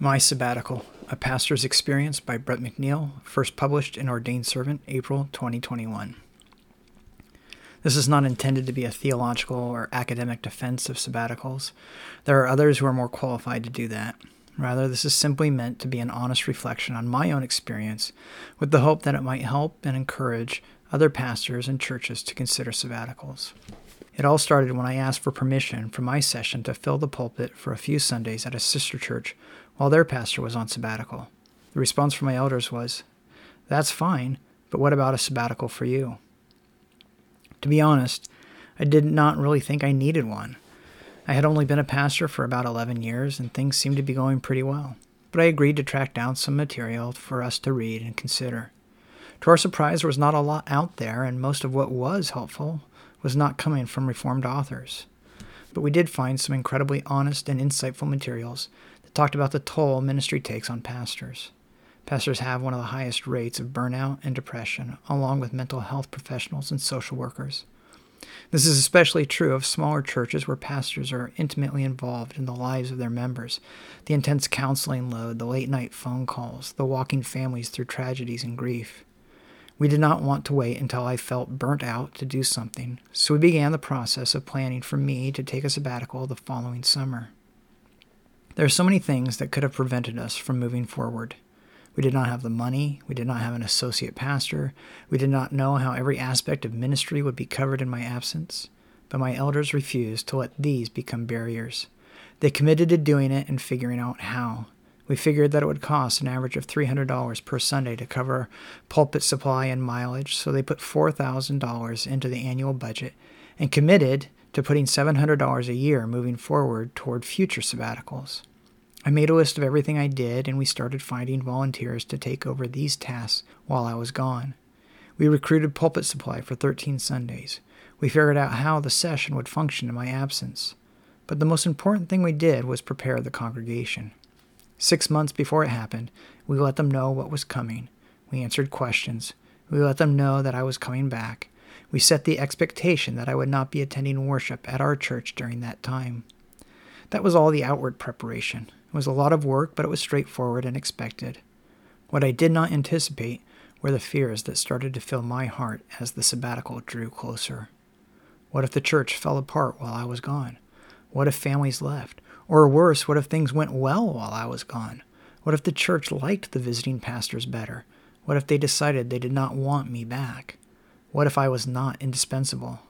My Sabbatical, a Pastor's Experience by Brett McNeil, first published in Ordained Servant, April 2021. This is not intended to be a theological or academic defense of sabbaticals. There are others who are more qualified to do that. Rather, this is simply meant to be an honest reflection on my own experience, with the hope that it might help and encourage other pastors and churches to consider sabbaticals. It all started when I asked for permission for my session to fill the pulpit for a few Sundays at a sister church while their pastor was on sabbatical. The response from my elders was, That's fine, but what about a sabbatical for you? To be honest, I did not really think I needed one. I had only been a pastor for about 11 years and things seemed to be going pretty well, but I agreed to track down some material for us to read and consider. To our surprise, there was not a lot out there, and most of what was helpful was not coming from Reformed authors. But we did find some incredibly honest and insightful materials that talked about the toll ministry takes on pastors. Pastors have one of the highest rates of burnout and depression, along with mental health professionals and social workers. This is especially true of smaller churches where pastors are intimately involved in the lives of their members. The intense counseling load, the late night phone calls, the walking families through tragedies and grief. We did not want to wait until I felt burnt out to do something, so we began the process of planning for me to take a sabbatical the following summer. There are so many things that could have prevented us from moving forward. We did not have the money, we did not have an associate pastor, we did not know how every aspect of ministry would be covered in my absence, but my elders refused to let these become barriers. They committed to doing it and figuring out how. We figured that it would cost an average of $300 per Sunday to cover pulpit supply and mileage, so they put $4,000 into the annual budget and committed to putting $700 a year moving forward toward future sabbaticals. I made a list of everything I did, and we started finding volunteers to take over these tasks while I was gone. We recruited pulpit supply for 13 Sundays. We figured out how the session would function in my absence. But the most important thing we did was prepare the congregation. Six months before it happened, we let them know what was coming. We answered questions. We let them know that I was coming back. We set the expectation that I would not be attending worship at our church during that time. That was all the outward preparation. It was a lot of work, but it was straightforward and expected. What I did not anticipate were the fears that started to fill my heart as the sabbatical drew closer. What if the church fell apart while I was gone? What if families left? Or worse, what if things went well while I was gone? What if the church liked the visiting pastors better? What if they decided they did not want me back? What if I was not indispensable?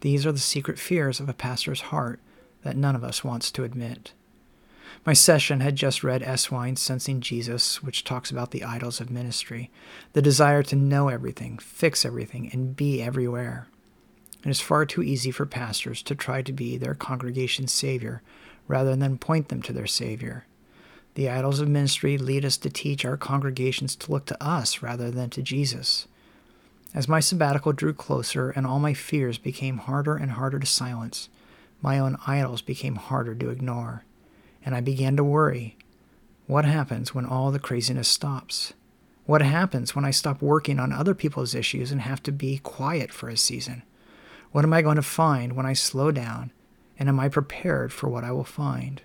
These are the secret fears of a pastor's heart that none of us wants to admit. My session had just read Eswine's Sensing Jesus, which talks about the idols of ministry, the desire to know everything, fix everything, and be everywhere. It is far too easy for pastors to try to be their congregation's savior rather than point them to their Savior. The idols of ministry lead us to teach our congregations to look to us rather than to Jesus. As my sabbatical drew closer and all my fears became harder and harder to silence, my own idols became harder to ignore, and I began to worry. What happens when all the craziness stops? What happens when I stop working on other people's issues and have to be quiet for a season? What am I going to find when I slow down and am I prepared for what I will find?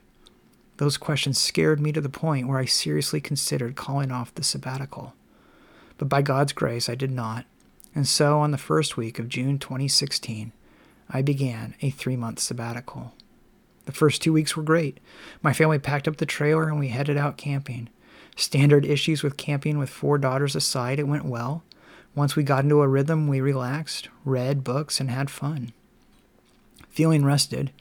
Those questions scared me to the point where I seriously considered calling off the sabbatical. But by God's grace, I did not. And so, on the first week of June 2016, I began a three month sabbatical. The first two weeks were great. My family packed up the trailer and we headed out camping. Standard issues with camping with four daughters aside, it went well. Once we got into a rhythm, we relaxed, read books, and had fun. Feeling rested,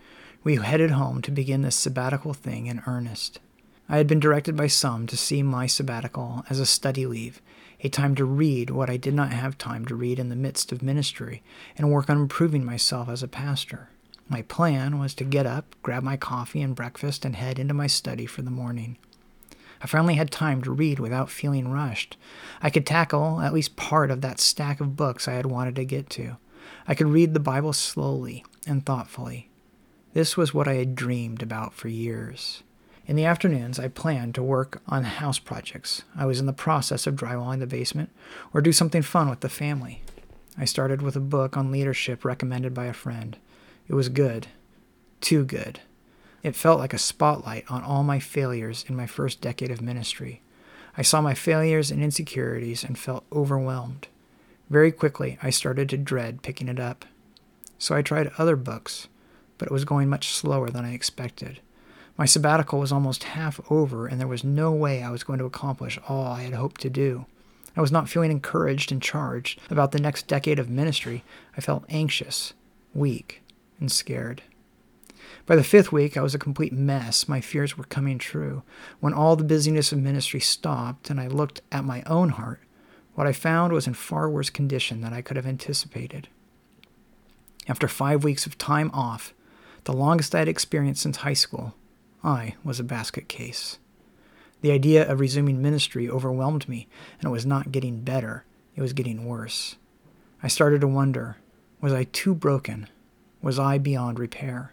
we headed home to begin this sabbatical thing in earnest. I had been directed by some to see my sabbatical as a study leave, a time to read what I did not have time to read in the midst of ministry, and work on improving myself as a pastor. My plan was to get up, grab my coffee and breakfast, and head into my study for the morning. I finally had time to read without feeling rushed. I could tackle at least part of that stack of books I had wanted to get to. I could read the Bible slowly and thoughtfully. This was what I had dreamed about for years. In the afternoons, I planned to work on house projects. I was in the process of drywalling the basement or do something fun with the family. I started with a book on leadership recommended by a friend. It was good. Too good. It felt like a spotlight on all my failures in my first decade of ministry. I saw my failures and insecurities and felt overwhelmed. Very quickly, I started to dread picking it up. So I tried other books, but it was going much slower than I expected. My sabbatical was almost half over, and there was no way I was going to accomplish all I had hoped to do. I was not feeling encouraged and charged about the next decade of ministry. I felt anxious, weak, and scared. By the fifth week, I was a complete mess. My fears were coming true. When all the busyness of ministry stopped and I looked at my own heart, what I found was in far worse condition than I could have anticipated. After five weeks of time off, the longest I had experienced since high school, I was a basket case. The idea of resuming ministry overwhelmed me, and it was not getting better, it was getting worse. I started to wonder was I too broken? Was I beyond repair?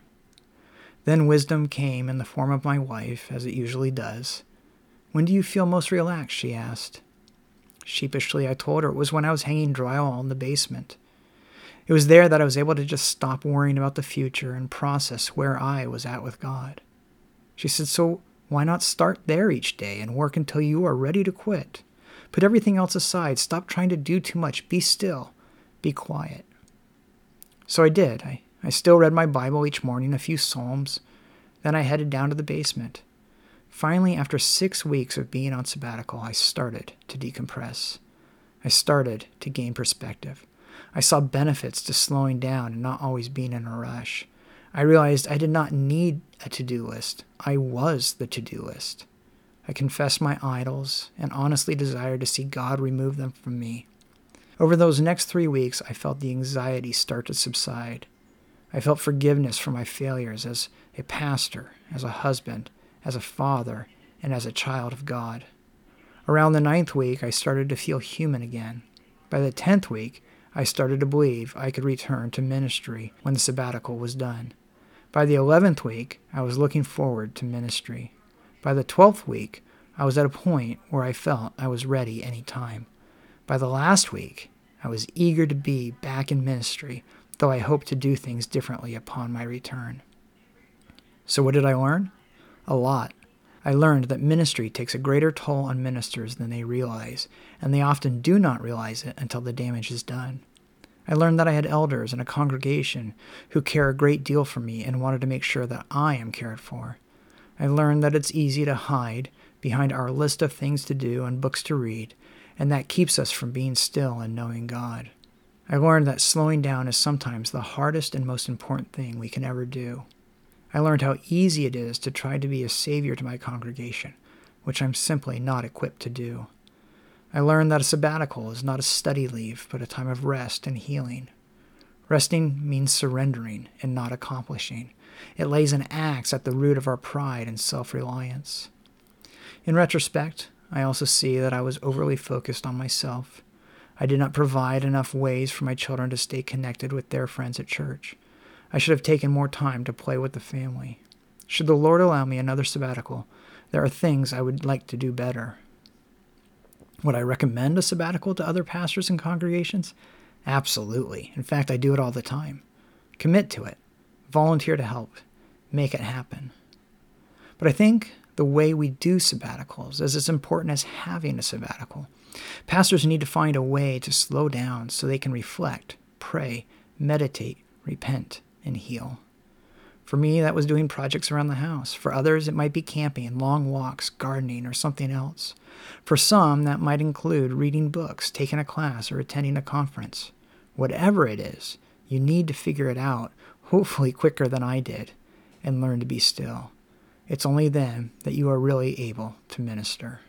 Then wisdom came in the form of my wife, as it usually does. When do you feel most relaxed? she asked. Sheepishly, I told her it was when I was hanging drywall in the basement. It was there that I was able to just stop worrying about the future and process where I was at with God. She said, So why not start there each day and work until you are ready to quit? Put everything else aside. Stop trying to do too much. Be still. Be quiet. So I did. I I still read my Bible each morning, a few Psalms. Then I headed down to the basement. Finally, after six weeks of being on sabbatical, I started to decompress. I started to gain perspective. I saw benefits to slowing down and not always being in a rush. I realized I did not need a to do list. I was the to do list. I confessed my idols and honestly desired to see God remove them from me. Over those next three weeks, I felt the anxiety start to subside. I felt forgiveness for my failures as a pastor, as a husband, as a father, and as a child of God. Around the ninth week, I started to feel human again. By the tenth week, I started to believe I could return to ministry when the sabbatical was done. By the eleventh week, I was looking forward to ministry. By the twelfth week, I was at a point where I felt I was ready any time. By the last week, I was eager to be back in ministry though I hoped to do things differently upon my return. So, what did I learn? A lot. I learned that ministry takes a greater toll on ministers than they realize, and they often do not realize it until the damage is done. I learned that I had elders in a congregation who care a great deal for me and wanted to make sure that I am cared for. I learned that it's easy to hide behind our list of things to do and books to read, and that keeps us from being still and knowing God. I learned that slowing down is sometimes the hardest and most important thing we can ever do. I learned how easy it is to try to be a savior to my congregation, which I'm simply not equipped to do. I learned that a sabbatical is not a study leave, but a time of rest and healing. Resting means surrendering and not accomplishing. It lays an axe at the root of our pride and self reliance. In retrospect, I also see that I was overly focused on myself I did not provide enough ways for my children to stay connected with their friends at church. I should have taken more time to play with the family. Should the Lord allow me another sabbatical, there are things I would like to do better. Would I recommend a sabbatical to other pastors and congregations? Absolutely. In fact, I do it all the time. Commit to it, volunteer to help, make it happen. But I think the way we do sabbaticals is as important as having a sabbatical. Pastors need to find a way to slow down so they can reflect, pray, meditate, repent, and heal. For me, that was doing projects around the house. For others, it might be camping, long walks, gardening, or something else. For some, that might include reading books, taking a class, or attending a conference. Whatever it is, you need to figure it out, hopefully quicker than I did, and learn to be still. It's only then that you are really able to minister.